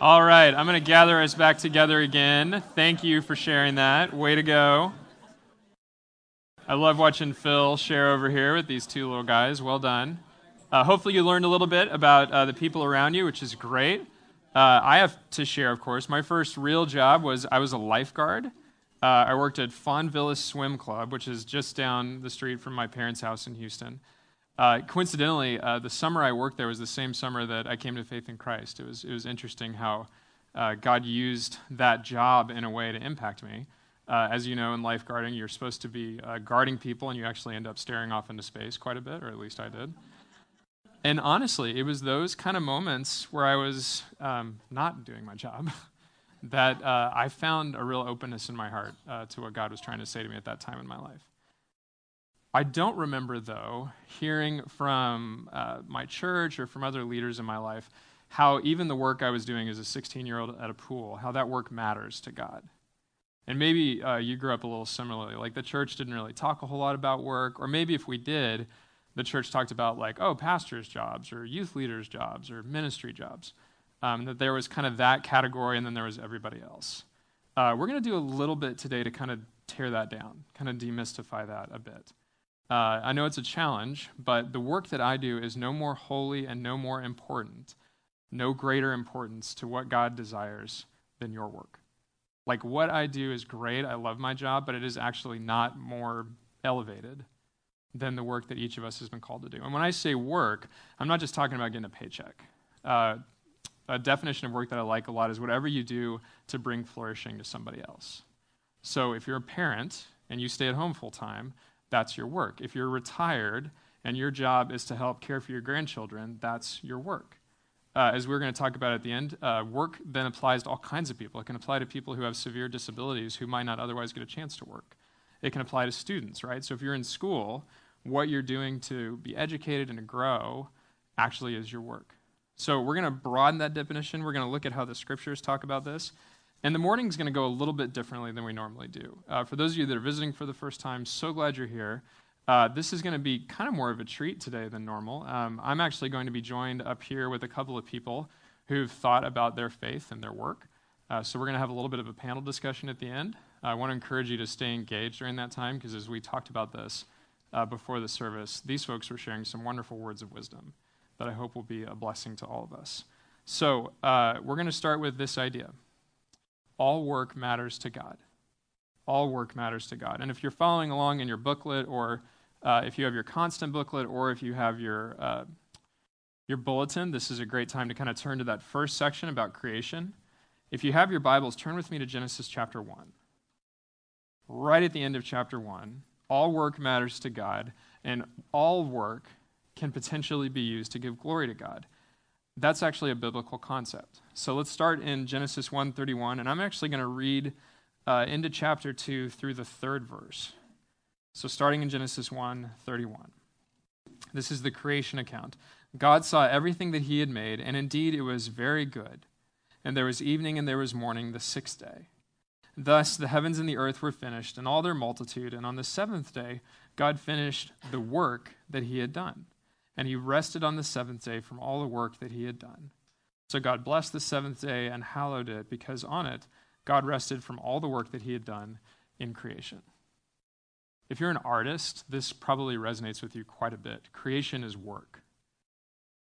All right, I'm going to gather us back together again. Thank you for sharing that. Way to go. I love watching Phil share over here with these two little guys. Well done. Uh, hopefully, you learned a little bit about uh, the people around you, which is great. Uh, I have to share, of course. My first real job was I was a lifeguard. Uh, I worked at Fond Villas Swim Club, which is just down the street from my parents' house in Houston. Uh, coincidentally, uh, the summer I worked there was the same summer that I came to faith in Christ. It was, it was interesting how uh, God used that job in a way to impact me. Uh, as you know, in lifeguarding, you're supposed to be uh, guarding people, and you actually end up staring off into space quite a bit, or at least I did. And honestly, it was those kind of moments where I was um, not doing my job that uh, I found a real openness in my heart to what God was trying to say to me at that time in my life. I don't remember, though, hearing from uh, my church or from other leaders in my life how even the work I was doing as a 16 year old at a pool, how that work matters to God. And maybe uh, you grew up a little similarly. Like the church didn't really talk a whole lot about work, or maybe if we did, the church talked about, like, oh, pastors' jobs, or youth leaders' jobs, or ministry jobs. Um, that there was kind of that category, and then there was everybody else. Uh, we're going to do a little bit today to kind of tear that down, kind of demystify that a bit. Uh, I know it's a challenge, but the work that I do is no more holy and no more important, no greater importance to what God desires than your work. Like what I do is great. I love my job, but it is actually not more elevated than the work that each of us has been called to do. And when I say work, I'm not just talking about getting a paycheck. Uh, a definition of work that I like a lot is whatever you do to bring flourishing to somebody else. So if you're a parent and you stay at home full time, that's your work. If you're retired and your job is to help care for your grandchildren, that's your work. Uh, as we're going to talk about at the end, uh, work then applies to all kinds of people. It can apply to people who have severe disabilities who might not otherwise get a chance to work. It can apply to students, right? So if you're in school, what you're doing to be educated and to grow actually is your work. So we're going to broaden that definition. We're going to look at how the scriptures talk about this. And the morning is going to go a little bit differently than we normally do. Uh, for those of you that are visiting for the first time, so glad you're here. Uh, this is going to be kind of more of a treat today than normal. Um, I'm actually going to be joined up here with a couple of people who've thought about their faith and their work. Uh, so we're going to have a little bit of a panel discussion at the end. I want to encourage you to stay engaged during that time because as we talked about this uh, before the service, these folks were sharing some wonderful words of wisdom that I hope will be a blessing to all of us. So uh, we're going to start with this idea all work matters to God. All work matters to God. And if you're following along in your booklet, or uh, if you have your constant booklet, or if you have your uh, your bulletin, this is a great time to kind of turn to that first section about creation. If you have your Bibles, turn with me to Genesis chapter 1. Right at the end of chapter 1, all work matters to God, and all work can potentially be used to give glory to God that's actually a biblical concept. So let's start in Genesis 1:31, and I'm actually going to read uh, into chapter 2 through the third verse. So starting in Genesis 1:31. This is the creation account. God saw everything that he had made, and indeed it was very good. And there was evening and there was morning the sixth day. Thus the heavens and the earth were finished, and all their multitude. And on the seventh day, God finished the work that he had done and he rested on the seventh day from all the work that he had done. So God blessed the seventh day and hallowed it, because on it God rested from all the work that he had done in creation. If you're an artist, this probably resonates with you quite a bit. Creation is work.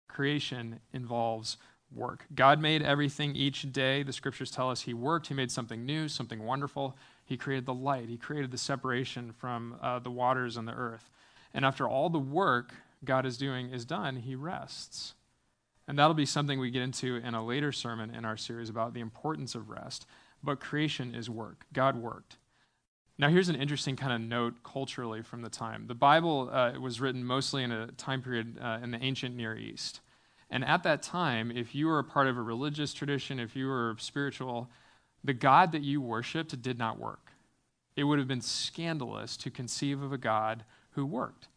Creation involves work. God made everything each day. The scriptures tell us He worked, He made something new, something wonderful. He created the light, He created the separation from uh, the waters and the earth. And after all the work God is doing is done, he rests. And that'll be something we get into in a later sermon in our series about the importance of rest. But creation is work. God worked. Now, here's an interesting kind of note culturally from the time. The Bible uh, was written mostly in a time period uh, in the ancient Near East. And at that time, if you were a part of a religious tradition, if you were spiritual, the God that you worshiped did not work. It would have been scandalous to conceive of a God who worked.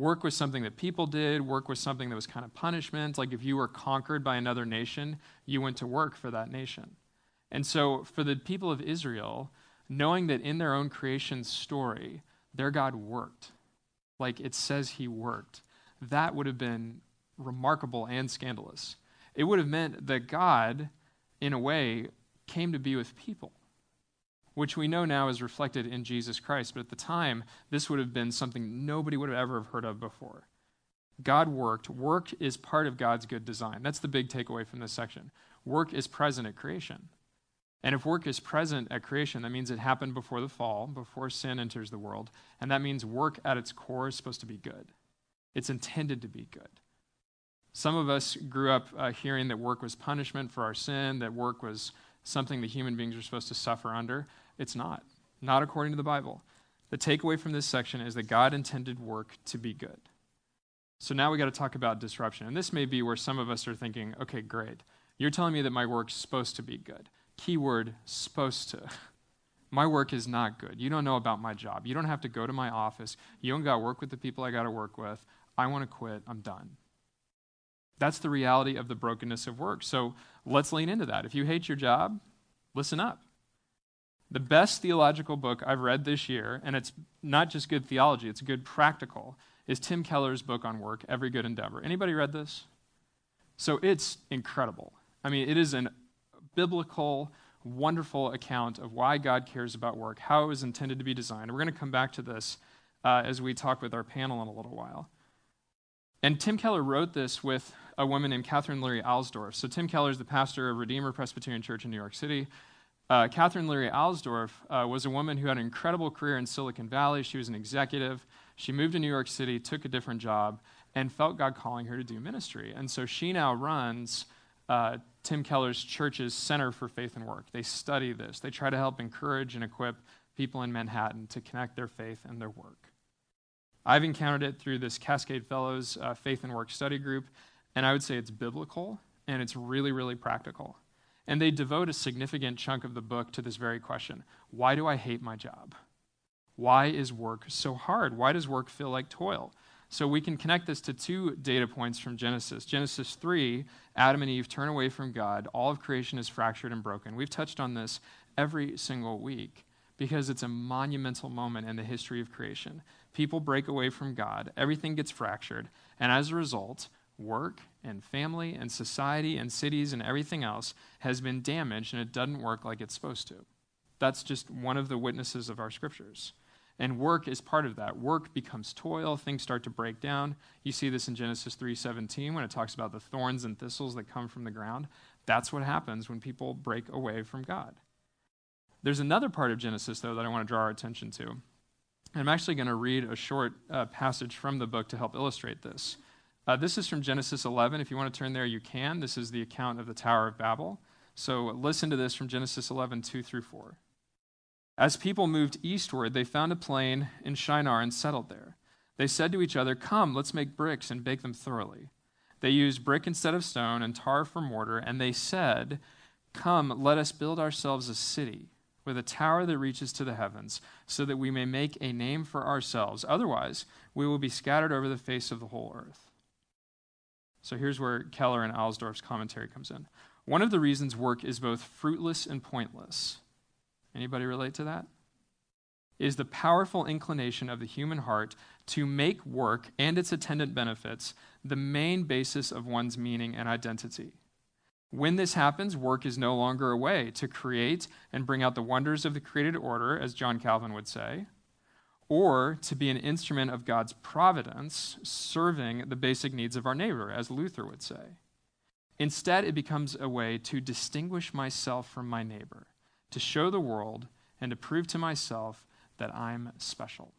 Work was something that people did, work was something that was kind of punishment. Like if you were conquered by another nation, you went to work for that nation. And so for the people of Israel, knowing that in their own creation story, their God worked, like it says he worked, that would have been remarkable and scandalous. It would have meant that God in a way, came to be with people, which we know now is reflected in Jesus Christ. But at the time, this would have been something nobody would have ever heard of before. God worked. Work is part of God's good design. That's the big takeaway from this section. Work is present at creation. And if work is present at creation, that means it happened before the fall, before sin enters the world. And that means work at its core is supposed to be good. It's intended to be good. Some of us grew up uh, hearing that work was punishment for our sin, that work was something that human beings were supposed to suffer under. It's not, not according to the Bible. The takeaway from this section is that God intended work to be good. So now we got to talk about disruption. And this may be where some of us are thinking, okay, great. You're telling me that my work's supposed to be good. Keyword, supposed to. My work is not good. You don't know about my job. You don't have to go to my office. You don't got to work with the people I got to work with. I want to quit. I'm done. That's the reality of the brokenness of work. So let's lean into that. If you hate your job, listen up. The best theological book I've read this year, and it's not just good theology, it's good practical, is Tim Keller's book on work, Every Good Endeavor. Anybody read this? So it's incredible. I mean, it is a biblical, wonderful account of why God cares about work, how it was intended to be designed. We're going to come back to this uh, as we talk with our panel in a little while. And Tim Keller wrote this with a woman named Katherine Leary Alsdorf. So Tim Keller is the pastor of Redeemer Presbyterian Church in New York City. Uh, Katherine Leary Alsdorf uh, was a woman who had an incredible career in Silicon Valley. She was an executive. She moved to New York City, took a different job, and felt God calling her to do ministry. And so she now runs uh, Tim Keller's church's Center for Faith and Work. They study this, they try to help encourage and equip people in Manhattan to connect their faith and their work. I've encountered it through this Cascade Fellows uh, Faith and Work Study Group, and I would say it's biblical and it's really, really practical. And they devote a significant chunk of the book to this very question Why do I hate my job? Why is work so hard? Why does work feel like toil? So we can connect this to two data points from Genesis. Genesis 3, Adam and Eve turn away from God. All of creation is fractured and broken. We've touched on this every single week because it's a monumental moment in the history of creation. People break away from God, everything gets fractured, and as a result, work and family and society and cities and everything else has been damaged and it doesn't work like it's supposed to. That's just one of the witnesses of our scriptures. And work is part of that. Work becomes toil, things start to break down. You see this in Genesis 3:17 when it talks about the thorns and thistles that come from the ground. That's what happens when people break away from God. There's another part of Genesis, though, that I want to draw our attention to. I'm actually going to read a short uh, passage from the book to help illustrate this. Uh, this is from Genesis 11. If you want to turn there, you can. This is the account of the Tower of Babel. So listen to this from Genesis 11, 2 through 4. As people moved eastward, they found a plain in Shinar and settled there. They said to each other, Come, let's make bricks and bake them thoroughly. They used brick instead of stone and tar for mortar, and they said, Come, let us build ourselves a city with a tower that reaches to the heavens, so that we may make a name for ourselves. Otherwise, we will be scattered over the face of the whole earth. So here's where Keller and Alsdorf's commentary comes in. One of the reasons work is both fruitless and pointless. Anybody relate to that? Is the powerful inclination of the human heart to make work and its attendant benefits the main basis of one's meaning and identity. When this happens, work is no longer a way to create and bring out the wonders of the created order, as John Calvin would say, or to be an instrument of God's providence, serving the basic needs of our neighbor, as Luther would say. Instead, it becomes a way to distinguish myself from my neighbor, to show the world, and to prove to myself that I'm special.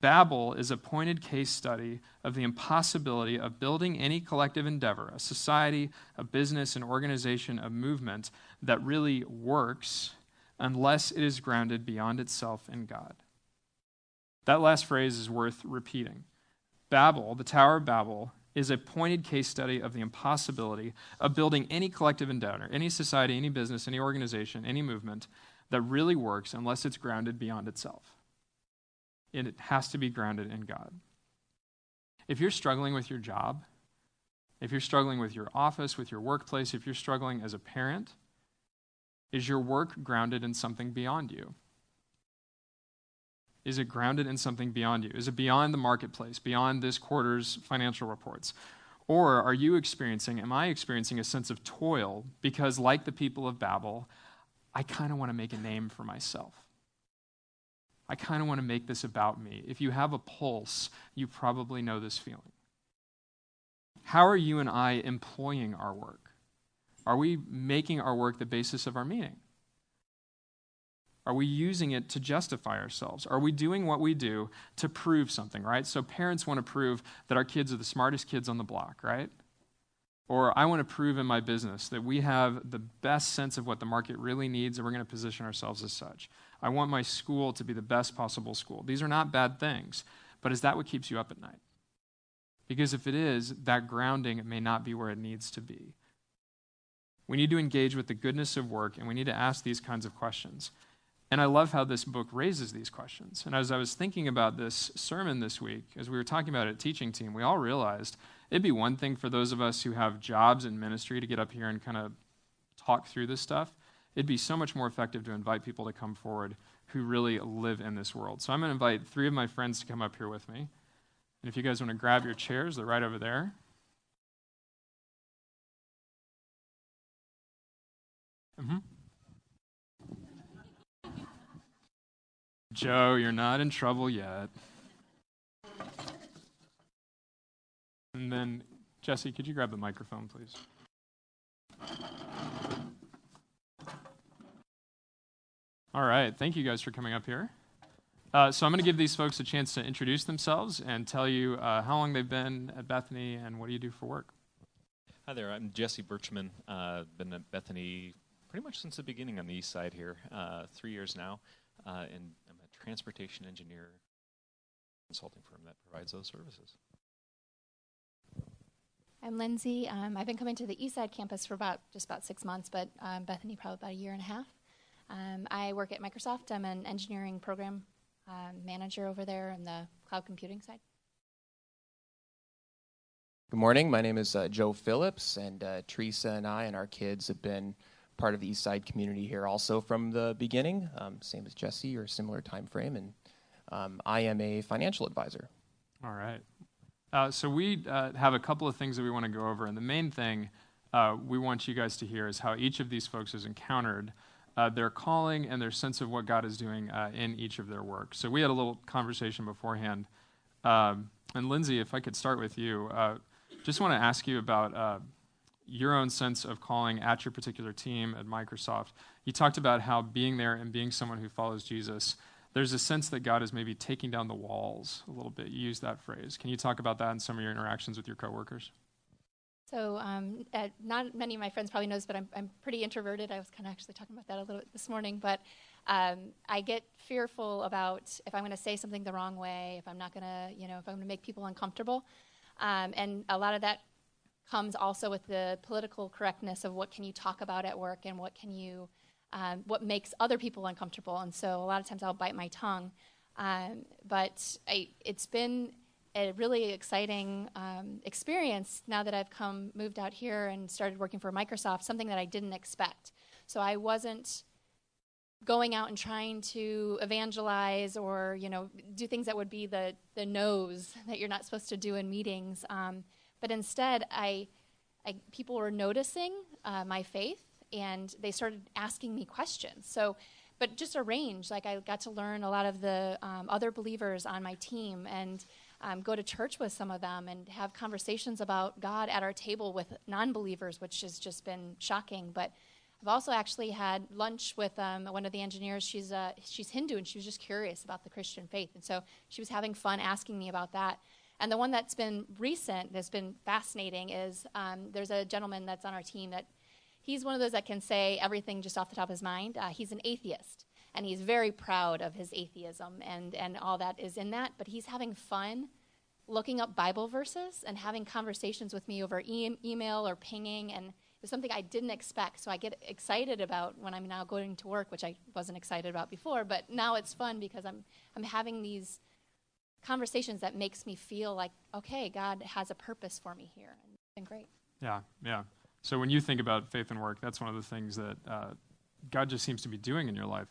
Babel is a pointed case study of the impossibility of building any collective endeavor, a society, a business, an organization, a movement that really works unless it is grounded beyond itself in God. That last phrase is worth repeating. Babel, the Tower of Babel, is a pointed case study of the impossibility of building any collective endeavor, any society, any business, any organization, any movement that really works unless it's grounded beyond itself it has to be grounded in God. If you're struggling with your job, if you're struggling with your office, with your workplace, if you're struggling as a parent, is your work grounded in something beyond you? Is it grounded in something beyond you? Is it beyond the marketplace, beyond this quarter's financial reports? Or are you experiencing, am I experiencing a sense of toil because, like the people of Babel, I kind of want to make a name for myself? I kind of want to make this about me. If you have a pulse, you probably know this feeling. How are you and I employing our work? Are we making our work the basis of our meaning? Are we using it to justify ourselves? Are we doing what we do to prove something, right? So parents want to prove that our kids are the smartest kids on the block, right? Or I want to prove in my business that we have the best sense of what the market really needs and we're going to position ourselves as such. I want my school to be the best possible school. These are not bad things, but is that what keeps you up at night? Because if it is, that grounding may not be where it needs to be. We need to engage with the goodness of work and we need to ask these kinds of questions. And I love how this book raises these questions. And as I was thinking about this sermon this week, as we were talking about it at teaching team, we all realized it'd be one thing for those of us who have jobs in ministry to get up here and kind of talk through this stuff. It'd be so much more effective to invite people to come forward who really live in this world. So I'm going to invite three of my friends to come up here with me. And if you guys want to grab your chairs, they're right over there. Mm-hmm. Joe, you're not in trouble yet. And then, Jesse, could you grab the microphone, please? All right. Thank you guys for coming up here. Uh, so I'm going to give these folks a chance to introduce themselves and tell you uh, how long they've been at Bethany and what do you do for work. Hi there. I'm Jesse Birchman. Uh, been at Bethany pretty much since the beginning on the east side here, uh, three years now, uh, and transportation engineer consulting firm that provides those services. I'm Lindsay. Um, I've been coming to the Eastside campus for about just about six months, but um, Bethany probably about a year and a half. Um, I work at Microsoft. I'm an engineering program um, manager over there on the cloud computing side. Good morning. My name is uh, Joe Phillips, and uh, Teresa and I and our kids have been part of the East Side community here also from the beginning, um, same as Jesse or similar time frame, and um, I am a financial advisor. All right. Uh, so we uh, have a couple of things that we want to go over, and the main thing uh, we want you guys to hear is how each of these folks has encountered uh, their calling and their sense of what God is doing uh, in each of their work. So we had a little conversation beforehand, um, and Lindsay, if I could start with you, uh, just want to ask you about your own sense of calling at your particular team at Microsoft. You talked about how being there and being someone who follows Jesus, there's a sense that God is maybe taking down the walls a little bit. You used that phrase. Can you talk about that in some of your interactions with your coworkers? So, um, uh, not many of my friends probably knows, but I'm, I'm pretty introverted. I was kind of actually talking about that a little bit this morning. But um, I get fearful about if I'm going to say something the wrong way, if I'm not going to, you know, if I'm going to make people uncomfortable. Um, and a lot of that comes also with the political correctness of what can you talk about at work and what can you um, what makes other people uncomfortable. And so a lot of times i'll bite my tongue. Um, but I, it's been a really exciting um, experience now that i've come moved out here and started working for microsoft something that i didn't expect. So i wasn't going out and trying to evangelize or you know do things that would be the the nose that you're not supposed to do in meetings. Um, but instead, I, I people were noticing uh, my faith and they started asking me questions. So, but just a range. Like I got to learn a lot of the um, other believers on my team and um, go to church with some of them and have conversations about God at our table with non-believers, which has just been shocking. But I've also actually had lunch with um, one of the engineers. She's uh, she's Hindu and she was just curious about the Christian faith, and so she was having fun asking me about that. And the one that's been recent, that's been fascinating, is um, there's a gentleman that's on our team that he's one of those that can say everything just off the top of his mind. Uh, he's an atheist, and he's very proud of his atheism and, and all that is in that, but he's having fun looking up Bible verses and having conversations with me over e- email or pinging, and it was something I didn't expect. So I get excited about when I'm now going to work, which I wasn't excited about before, but now it's fun because I'm, I'm having these conversations that makes me feel like, okay, God has a purpose for me here. And it's been great. Yeah, yeah. So when you think about faith and work, that's one of the things that uh, God just seems to be doing in your life.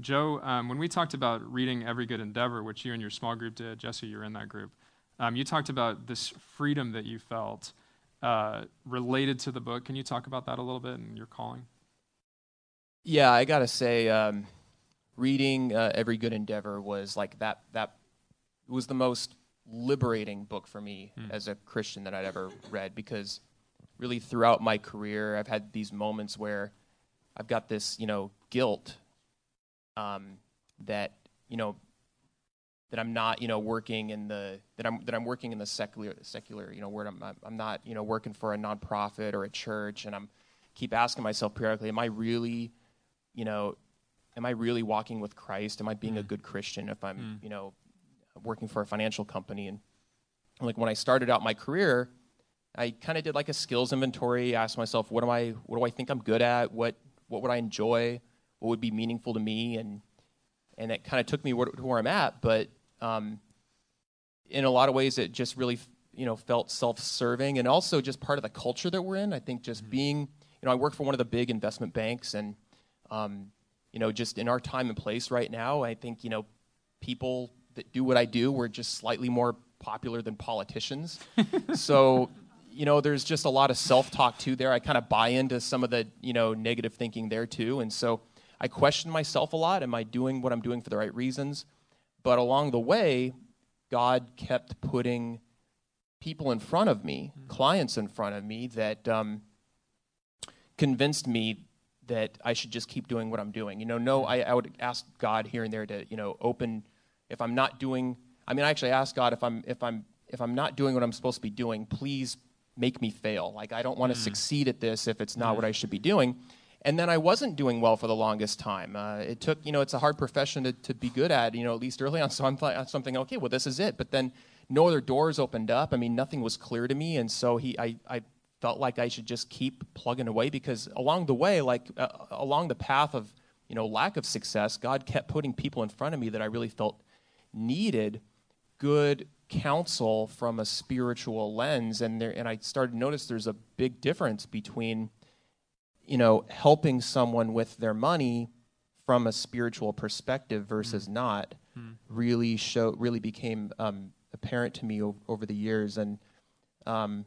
Joe, um, when we talked about reading Every Good Endeavor, which you and your small group did, Jesse, you're in that group, um, you talked about this freedom that you felt uh, related to the book. Can you talk about that a little bit and your calling? Yeah, I gotta say, um, reading uh, Every Good Endeavor was like that. That was the most liberating book for me Hmm. as a Christian that I'd ever read because really throughout my career, I've had these moments where I've got this, you know, guilt um, that you know that I'm not, you know, working in the that I'm that I'm working in the secular secular, you know, where I'm I'm not, you know, working for a nonprofit or a church, and I'm keep asking myself periodically, am I really, you know, am I really walking with Christ? Am I being a Mm. good Christian if I'm, Mm. you know, working for a financial company? And like when I started out my career, I kind of did like a skills inventory, asked myself, what am I, what do I think I'm good at? What, what would I enjoy? What would be meaningful to me? And, and it kind of took me where, to where I'm at. But um, in a lot of ways, it just really, you know, felt self-serving and also just part of the culture that we're in. I think just being, you know, I work for one of the big investment banks and, um, you know, just in our time and place right now, I think, you know, people that do what I do, we're just slightly more popular than politicians. so, you know, there's just a lot of self-talk too there. I kind of buy into some of the, you know, negative thinking there too. And so I question myself a lot. Am I doing what I'm doing for the right reasons? But along the way, God kept putting people in front of me, clients in front of me that um, convinced me that I should just keep doing what I'm doing. You know, no, I, I would ask God here and there to, you know, open if I'm not doing. I mean, I actually ask God if I'm if I'm if I'm not doing what I'm supposed to be doing, please make me fail. Like I don't want to succeed at this if it's not what I should be doing. And then I wasn't doing well for the longest time. Uh, it took, you know, it's a hard profession to, to be good at, you know, at least early on. So I'm th- something, okay, well, this is it. But then no other doors opened up. I mean, nothing was clear to me. And so he, I, I felt like I should just keep plugging away because along the way, like uh, along the path of, you know, lack of success, God kept putting people in front of me that I really felt needed good counsel from a spiritual lens. And there and I started to notice there's a big difference between you know helping someone with their money from a spiritual perspective versus not really show really became um, apparent to me o- over the years. And um,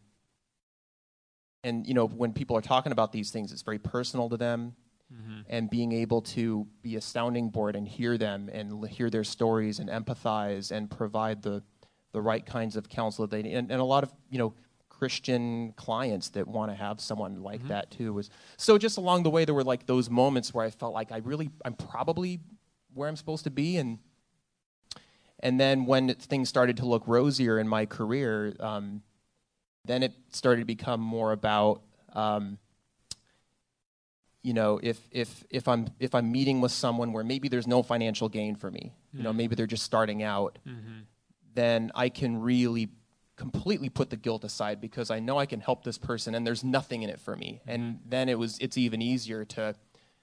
and you know when people are talking about these things it's very personal to them and being able to be a sounding board and hear them and hear their stories and empathize and provide the the right kinds of counsel that they need. And, and a lot of you know Christian clients that want to have someone like that too was so just along the way there were like those moments where I felt like I really I'm probably where I'm supposed to be. And and then when things started to look rosier in my career um, then it started to become more about um, you know if if if i'm if i'm meeting with someone where maybe there's no financial gain for me you know maybe they're just starting out then i can really completely put the guilt aside because i know i can help this person and there's nothing in it for me and then it was it's even easier to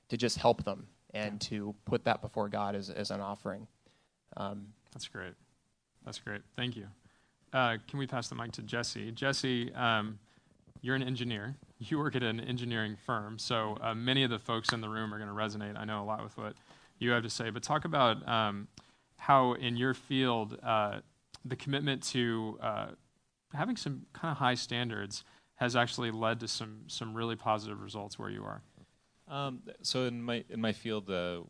to just help them and to put that before god as, as an offering um, That's great. That's great. Thank you. Uh, can we pass the mic to Jesse? Jesse, um, you're an engineer. You work at an engineering firm, so uh, many of the folks in the room are going to resonate. I know a lot with what you have to say, but talk about um, how in your field uh, the commitment to uh, having some kind of high standards has actually led to some some really positive results where you are. Um, so in my in my field, uh,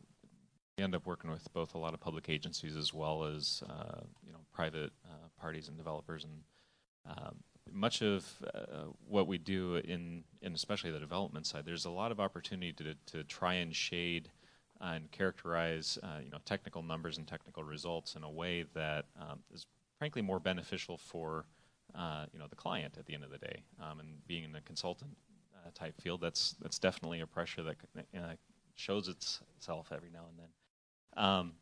we end up working with both a lot of public agencies as well as uh, you know private uh, parties and developers, and um, much of uh, what we do in in especially the development side, there's a lot of opportunity to to try and shade and characterize uh, you know technical numbers and technical results in a way that um, is frankly more beneficial for uh, you know the client at the end of the day. Um, and being in a consultant uh, type field, that's that's definitely a pressure that uh, shows its, itself every now and then. Um,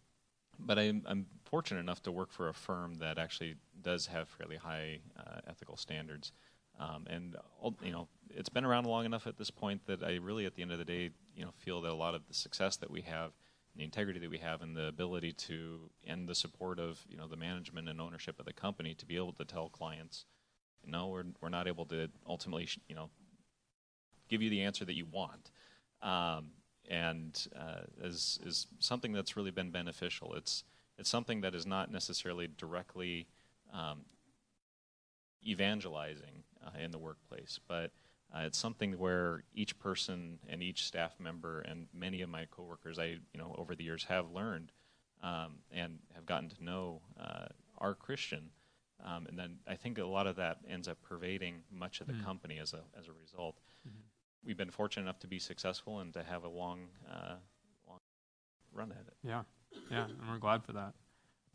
but I'm, I'm fortunate enough to work for a firm that actually does have fairly high uh, ethical standards, um, and you know it's been around long enough at this point that I really, at the end of the day, you know, feel that a lot of the success that we have, the integrity that we have, and the ability to and the support of you know the management and ownership of the company to be able to tell clients, no, we're we're not able to ultimately you know give you the answer that you want. Um, and uh, is is something that's really been beneficial. It's it's something that is not necessarily directly um, evangelizing uh, in the workplace, but uh, it's something where each person and each staff member and many of my coworkers, I you know over the years have learned um, and have gotten to know uh, are Christian, um, and then I think a lot of that ends up pervading much of the mm. company as a as a result. We've been fortunate enough to be successful and to have a long, uh, long run at it. Yeah, yeah, and we're glad for that.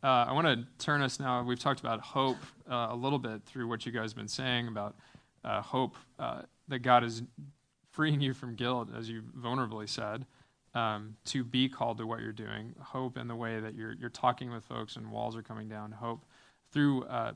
Uh, I want to turn us now. We've talked about hope uh, a little bit through what you guys have been saying about uh, hope uh, that God is freeing you from guilt, as you vulnerably said, um, to be called to what you're doing. Hope in the way that you're you're talking with folks and walls are coming down. Hope through uh,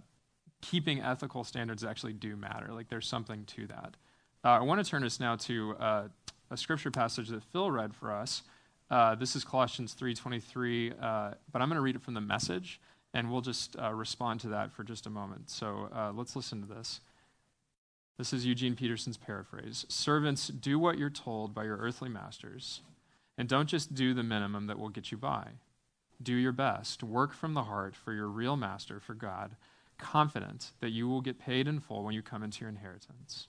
keeping ethical standards actually do matter. Like there's something to that. Uh, I want to turn us now to uh, a scripture passage that Phil read for us. Uh, this is Colossians 3:23, uh, but I'm going to read it from the message, and we'll just uh, respond to that for just a moment. So let's listen to this. This is Eugene Peterson's paraphrase Servants, do what you're told by your earthly masters, and don't just do the minimum that will get you by. Do your best, work from the heart for your real master, for God, confident that you will get paid in full when you come into your inheritance.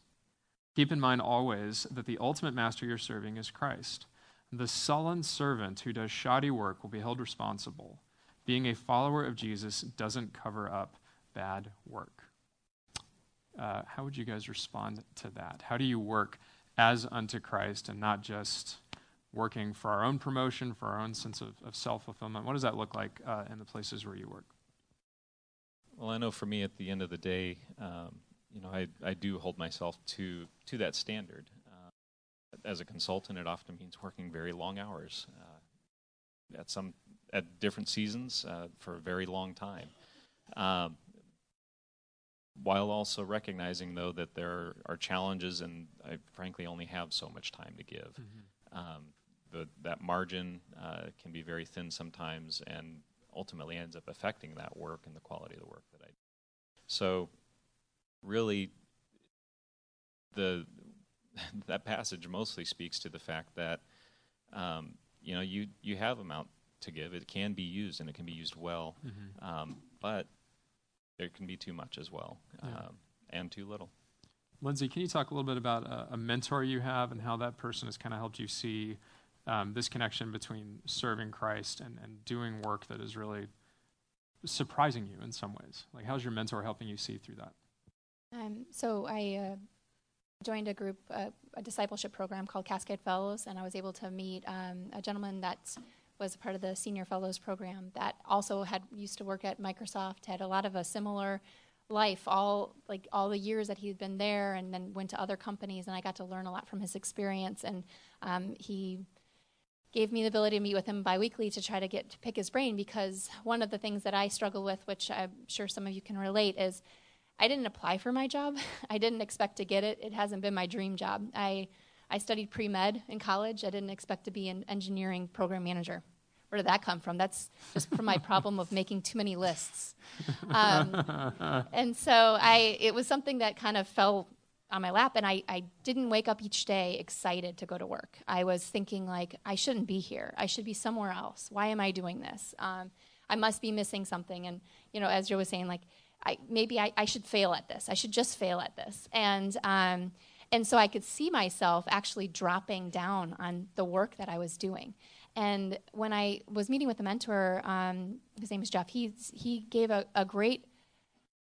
Keep in mind always that the ultimate master you're serving is Christ. The sullen servant who does shoddy work will be held responsible. Being a follower of Jesus doesn't cover up bad work. Uh, how would you guys respond to that? How do you work as unto Christ and not just working for our own promotion, for our own sense of, of self fulfillment? What does that look like uh, in the places where you work? Well, I know for me, at the end of the day, um, you know, I, I do hold myself to to that standard. Uh, as a consultant, it often means working very long hours uh, at some at different seasons uh, for a very long time. Um, while also recognizing though that there are challenges and I frankly only have so much time to give. Mm-hmm. Um, the, that margin uh, can be very thin sometimes and ultimately ends up affecting that work and the quality of the work that I do. So really the that passage mostly speaks to the fact that um, you know you you have amount to give. It can be used and it can be used well, mm-hmm. um, but there can be too much as well, yeah. um, and too little. Lindsay, can you talk a little bit about a, a mentor you have and how that person has kind of helped you see um, this connection between serving Christ and, and doing work that is really surprising you in some ways? Like, how's your mentor helping you see through that? Um, so I uh, joined a group, uh, a discipleship program called Cascade Fellows, and I was able to meet um, a gentleman that was a part of the Senior Fellows program that also had used to work at Microsoft, had a lot of a similar life all like all the years that he'd been there and then went to other companies and i got to learn a lot from his experience and um, he gave me the ability to meet with him biweekly to try to get to pick his brain because one of the things that i struggle with which i'm sure some of you can relate is I didn't apply for my job. I didn't expect to get it. It hasn't been my dream job. I, I studied pre med in college. I didn't expect to be an engineering program manager. Where did that come from? That's just from my problem of making too many lists. Um, and so I, it was something that kind of fell on my lap, and I, I didn't wake up each day excited to go to work. I was thinking, like, I shouldn't be here. I should be somewhere else. Why am I doing this? Um, I must be missing something. And, you know, as Joe was saying, like, I, maybe I, I, should fail at this. I should just fail at this. And, um, and so I could see myself actually dropping down on the work that I was doing. And when I was meeting with a mentor, um, his name is Jeff, he, he gave a, a great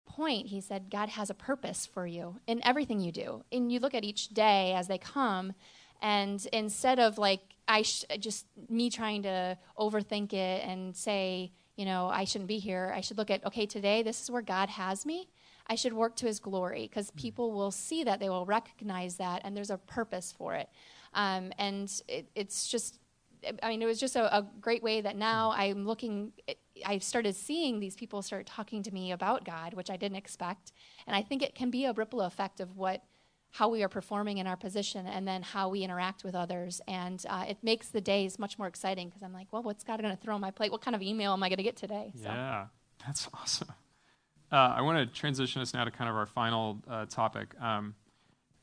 point. He said, God has a purpose for you in everything you do. And you look at each day as they come, and instead of like, I sh- just me trying to overthink it and say, you know, I shouldn't be here. I should look at, okay, today this is where God has me. I should work to his glory because mm-hmm. people will see that, they will recognize that, and there's a purpose for it. Um, and it, it's just, I mean, it was just a, a great way that now mm-hmm. I'm looking, I started seeing these people start talking to me about God, which I didn't expect. And I think it can be a ripple effect of what how we are performing in our position and then how we interact with others. And uh, it makes the days much more exciting because I'm like, well, what's God going to throw on my plate? What kind of email am I going to get today? So. Yeah, that's awesome. Uh, I want to transition us now to kind of our final uh, topic. Um,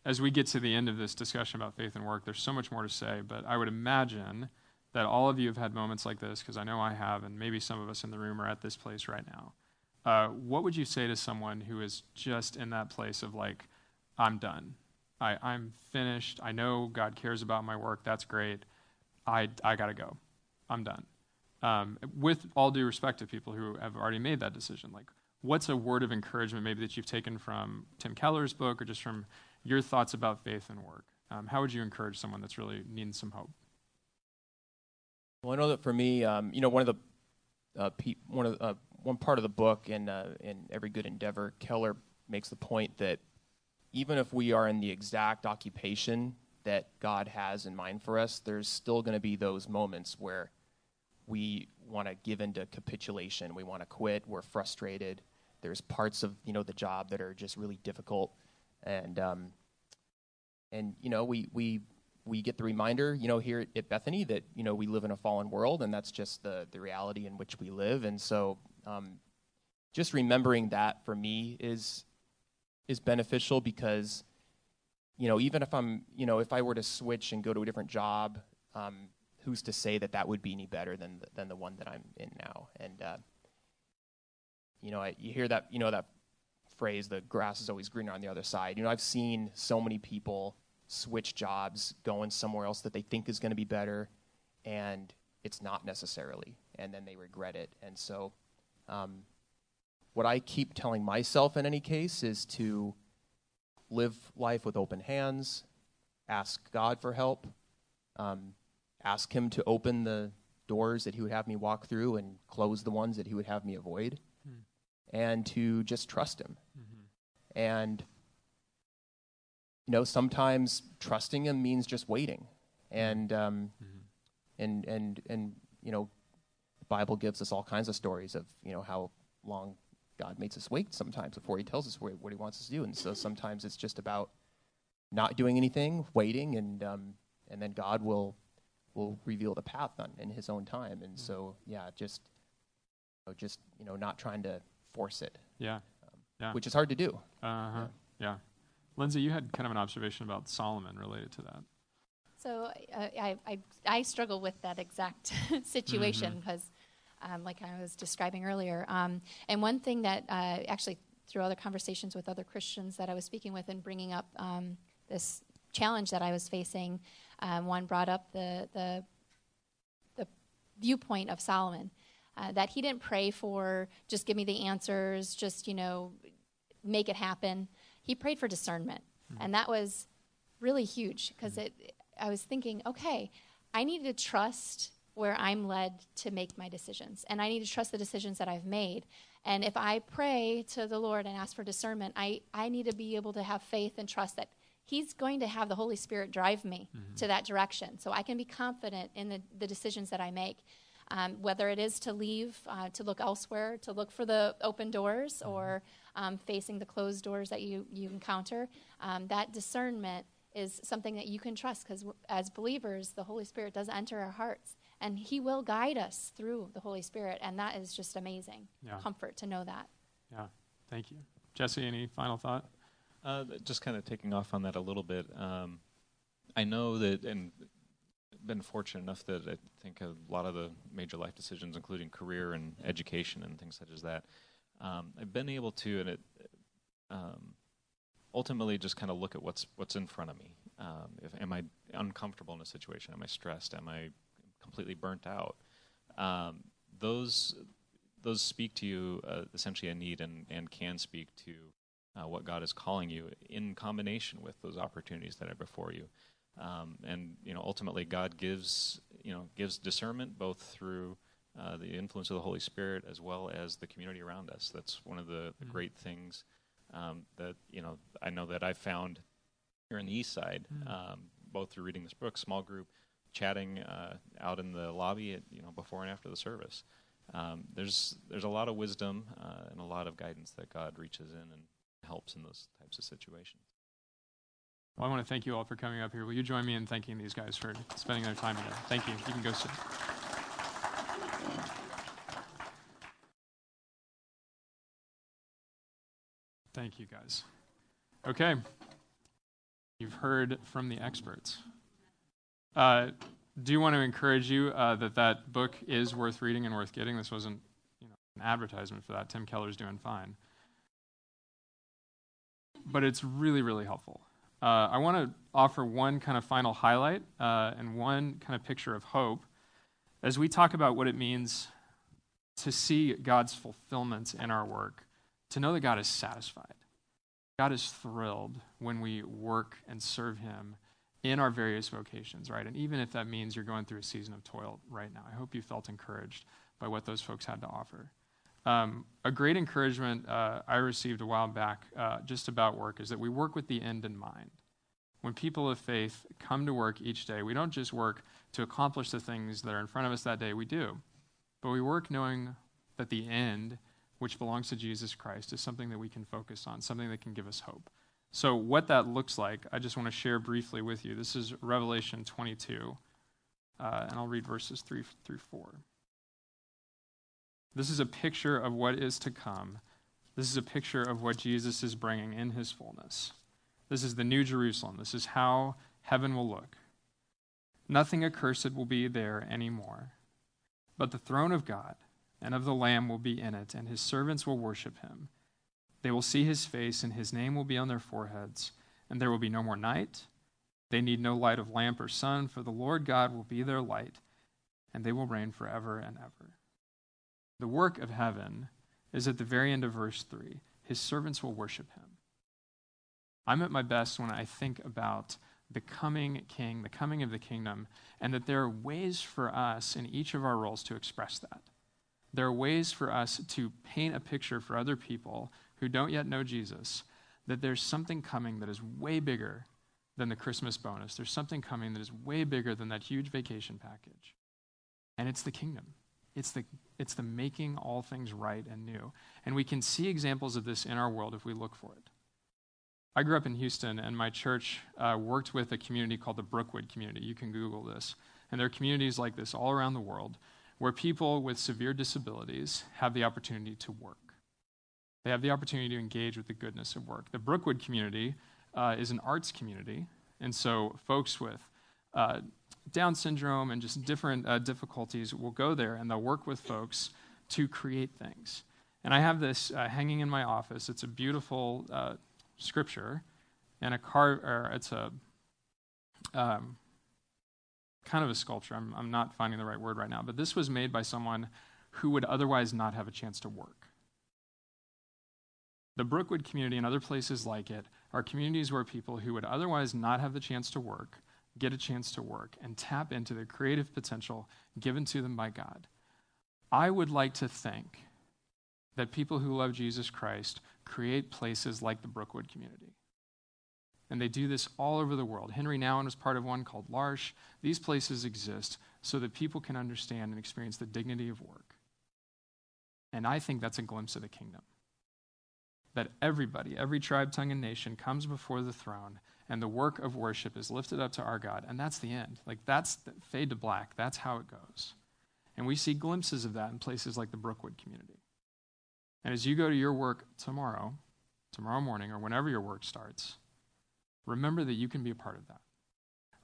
as we get to the end of this discussion about faith and work, there's so much more to say, but I would imagine that all of you have had moments like this, because I know I have, and maybe some of us in the room are at this place right now. Uh, what would you say to someone who is just in that place of like, I'm done. I, I'm finished. I know God cares about my work. That's great. I, I got to go. I'm done. Um, with all due respect to people who have already made that decision, like, what's a word of encouragement maybe that you've taken from Tim Keller's book or just from your thoughts about faith and work? Um, how would you encourage someone that's really needing some hope? Well, I know that for me, um, you know, one of the uh, pe- one of uh, one part of the book in uh, in Every Good Endeavor, Keller makes the point that even if we are in the exact occupation that God has in mind for us, there's still going to be those moments where we want to give into capitulation. We want to quit. We're frustrated. There's parts of you know the job that are just really difficult, and um, and you know we we we get the reminder, you know, here at Bethany that you know we live in a fallen world, and that's just the the reality in which we live. And so, um, just remembering that for me is is beneficial because, you know, even if I'm, you know, if I were to switch and go to a different job, um, who's to say that that would be any better than the, than the one that I'm in now? And uh, you know, I, you hear that, you know, that phrase, "the grass is always greener on the other side." You know, I've seen so many people switch jobs, going somewhere else that they think is going to be better, and it's not necessarily, and then they regret it. And so, um, what I keep telling myself in any case is to live life with open hands, ask God for help, um, ask Him to open the doors that He would have me walk through and close the ones that He would have me avoid, hmm. and to just trust Him. Mm-hmm. And you know, sometimes trusting him means just waiting, and um, mm-hmm. and and and you know, the Bible gives us all kinds of stories of you know how long God makes us wait sometimes before He tells us what He wants us to do, and so sometimes it's just about not doing anything, waiting, and um, and then God will will reveal the path on, in His own time, and mm-hmm. so yeah, just you know, just you know, not trying to force it. Yeah. Um, yeah. Which is hard to do. Uh huh. Yeah. yeah. Lindsay, you had kind of an observation about Solomon related to that. So uh, I, I, I, struggle with that exact situation because, mm-hmm. Um, like I was describing earlier, um, and one thing that uh, actually through other conversations with other Christians that I was speaking with and bringing up um, this challenge that I was facing, um, one brought up the, the, the viewpoint of Solomon. Uh, that he didn't pray for just give me the answers, just you know, make it happen he prayed for discernment. Mm-hmm. And that was really huge because mm-hmm. it I was thinking, okay, I need to trust where I'm led to make my decisions. And I need to trust the decisions that I've made. And if I pray to the Lord and ask for discernment, I, I need to be able to have faith and trust that He's going to have the Holy Spirit drive me mm-hmm. to that direction. So I can be confident in the, the decisions that I make. Um, whether it is to leave, uh, to look elsewhere, to look for the open doors, mm-hmm. or um, facing the closed doors that you, you encounter. Um, that discernment is something that you can trust because as believers, the Holy Spirit does enter our hearts and He will guide us through the Holy Spirit. And that is just amazing yeah. comfort to know that. Yeah, thank you. Jesse, any final thought? Uh, just kind of taking off on that a little bit. Um, I know that, and been fortunate enough that I think a lot of the major life decisions, including career and education and things such as that, um, I've been able to, and it um, ultimately just kind of look at what's what's in front of me. Um, if, am I uncomfortable in a situation? Am I stressed? Am I completely burnt out? Um, those those speak to you uh, essentially a need and, and can speak to uh, what God is calling you in combination with those opportunities that are before you. Um, and you know, ultimately, God gives you know gives discernment both through uh, the influence of the Holy Spirit as well as the community around us. That's one of the, the mm. great things um, that you know I know that I've found here in the East Side, mm. um, both through reading this book, small group, chatting uh, out in the lobby, at, you know, before and after the service. Um, there's there's a lot of wisdom uh, and a lot of guidance that God reaches in and helps in those types of situations. Well, I want to thank you all for coming up here. Will you join me in thanking these guys for spending their time here? Thank you. You can go sit. Thank you, guys. Okay. You've heard from the experts. Uh, do want to encourage you uh, that that book is worth reading and worth getting. This wasn't you know, an advertisement for that. Tim Keller's doing fine. but it's really, really helpful. Uh, I want to offer one kind of final highlight uh, and one kind of picture of hope as we talk about what it means to see God's fulfillment in our work, to know that God is satisfied. God is thrilled when we work and serve Him in our various vocations, right? And even if that means you're going through a season of toil right now, I hope you felt encouraged by what those folks had to offer. Um, a great encouragement uh, I received a while back uh, just about work is that we work with the end in mind. When people of faith come to work each day, we don't just work to accomplish the things that are in front of us that day, we do. But we work knowing that the end, which belongs to Jesus Christ, is something that we can focus on, something that can give us hope. So, what that looks like, I just want to share briefly with you. This is Revelation 22, uh, and I'll read verses 3 through 4. This is a picture of what is to come. This is a picture of what Jesus is bringing in his fullness. This is the New Jerusalem. This is how heaven will look. Nothing accursed will be there anymore, but the throne of God and of the Lamb will be in it, and his servants will worship him. They will see his face, and his name will be on their foreheads, and there will be no more night. They need no light of lamp or sun, for the Lord God will be their light, and they will reign forever and ever. The work of heaven is at the very end of verse 3. His servants will worship him. I'm at my best when I think about the coming king, the coming of the kingdom, and that there are ways for us in each of our roles to express that. There are ways for us to paint a picture for other people who don't yet know Jesus that there's something coming that is way bigger than the Christmas bonus. There's something coming that is way bigger than that huge vacation package. And it's the kingdom. It's the, it's the making all things right and new. And we can see examples of this in our world if we look for it. I grew up in Houston, and my church uh, worked with a community called the Brookwood community. You can Google this. And there are communities like this all around the world where people with severe disabilities have the opportunity to work. They have the opportunity to engage with the goodness of work. The Brookwood community uh, is an arts community, and so folks with uh, down syndrome and just different uh, difficulties will go there and they'll work with folks to create things. And I have this uh, hanging in my office. It's a beautiful uh, scripture and a car, or it's a um, kind of a sculpture. I'm, I'm not finding the right word right now, but this was made by someone who would otherwise not have a chance to work. The Brookwood community and other places like it are communities where people who would otherwise not have the chance to work get a chance to work and tap into the creative potential given to them by God. I would like to think that people who love Jesus Christ create places like the Brookwood community. And they do this all over the world. Henri Nouwen was part of one called L'Arche. These places exist so that people can understand and experience the dignity of work. And I think that's a glimpse of the kingdom. That everybody, every tribe, tongue, and nation comes before the throne and the work of worship is lifted up to our God. And that's the end. Like, that's the, fade to black. That's how it goes. And we see glimpses of that in places like the Brookwood community. And as you go to your work tomorrow, tomorrow morning, or whenever your work starts, remember that you can be a part of that.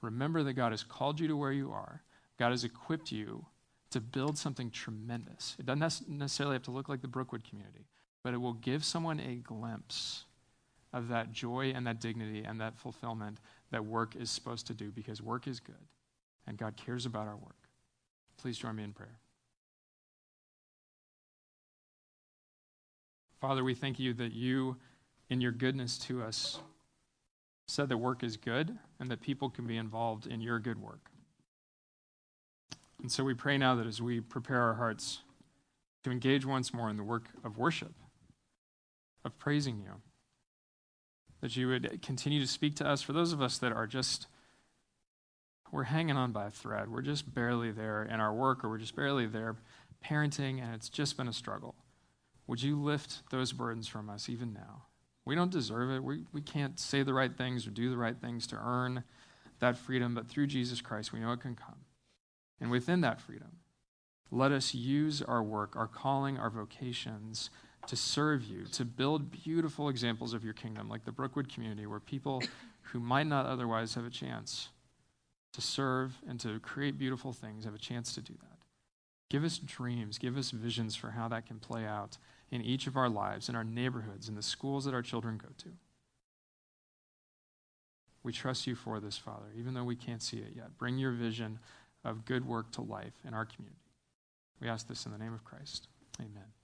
Remember that God has called you to where you are, God has equipped you to build something tremendous. It doesn't necessarily have to look like the Brookwood community, but it will give someone a glimpse of that joy and that dignity and that fulfillment that work is supposed to do because work is good and God cares about our work. Please join me in prayer. Father, we thank you that you, in your goodness to us, said that work is good and that people can be involved in your good work. And so we pray now that as we prepare our hearts to engage once more in the work of worship, of praising you, that you would continue to speak to us. For those of us that are just, we're hanging on by a thread, we're just barely there in our work, or we're just barely there parenting, and it's just been a struggle. Would you lift those burdens from us even now? We don't deserve it. We, we can't say the right things or do the right things to earn that freedom, but through Jesus Christ, we know it can come. And within that freedom, let us use our work, our calling, our vocations to serve you, to build beautiful examples of your kingdom, like the Brookwood community, where people who might not otherwise have a chance to serve and to create beautiful things have a chance to do that. Give us dreams, give us visions for how that can play out in each of our lives, in our neighborhoods, in the schools that our children go to. We trust you for this, Father, even though we can't see it yet. Bring your vision of good work to life in our community. We ask this in the name of Christ. Amen.